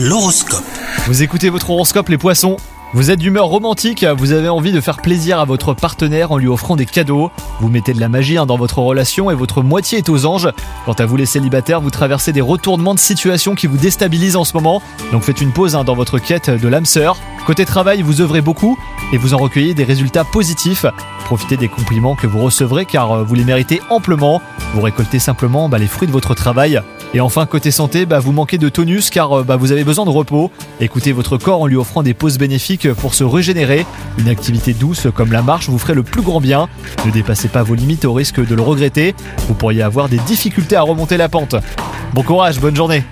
L'horoscope. Vous écoutez votre horoscope les poissons vous êtes d'humeur romantique, vous avez envie de faire plaisir à votre partenaire en lui offrant des cadeaux. Vous mettez de la magie hein, dans votre relation et votre moitié est aux anges. Quant à vous les célibataires, vous traversez des retournements de situation qui vous déstabilisent en ce moment. Donc faites une pause hein, dans votre quête de l'âme sœur. Côté travail, vous œuvrez beaucoup et vous en recueillez des résultats positifs. Profitez des compliments que vous recevrez car euh, vous les méritez amplement. Vous récoltez simplement bah, les fruits de votre travail. Et enfin, côté santé, bah, vous manquez de tonus car euh, bah, vous avez besoin de repos. Écoutez votre corps en lui offrant des pauses bénéfiques pour se régénérer. Une activité douce comme la marche vous ferait le plus grand bien. Ne dépassez pas vos limites au risque de le regretter. Vous pourriez avoir des difficultés à remonter la pente. Bon courage, bonne journée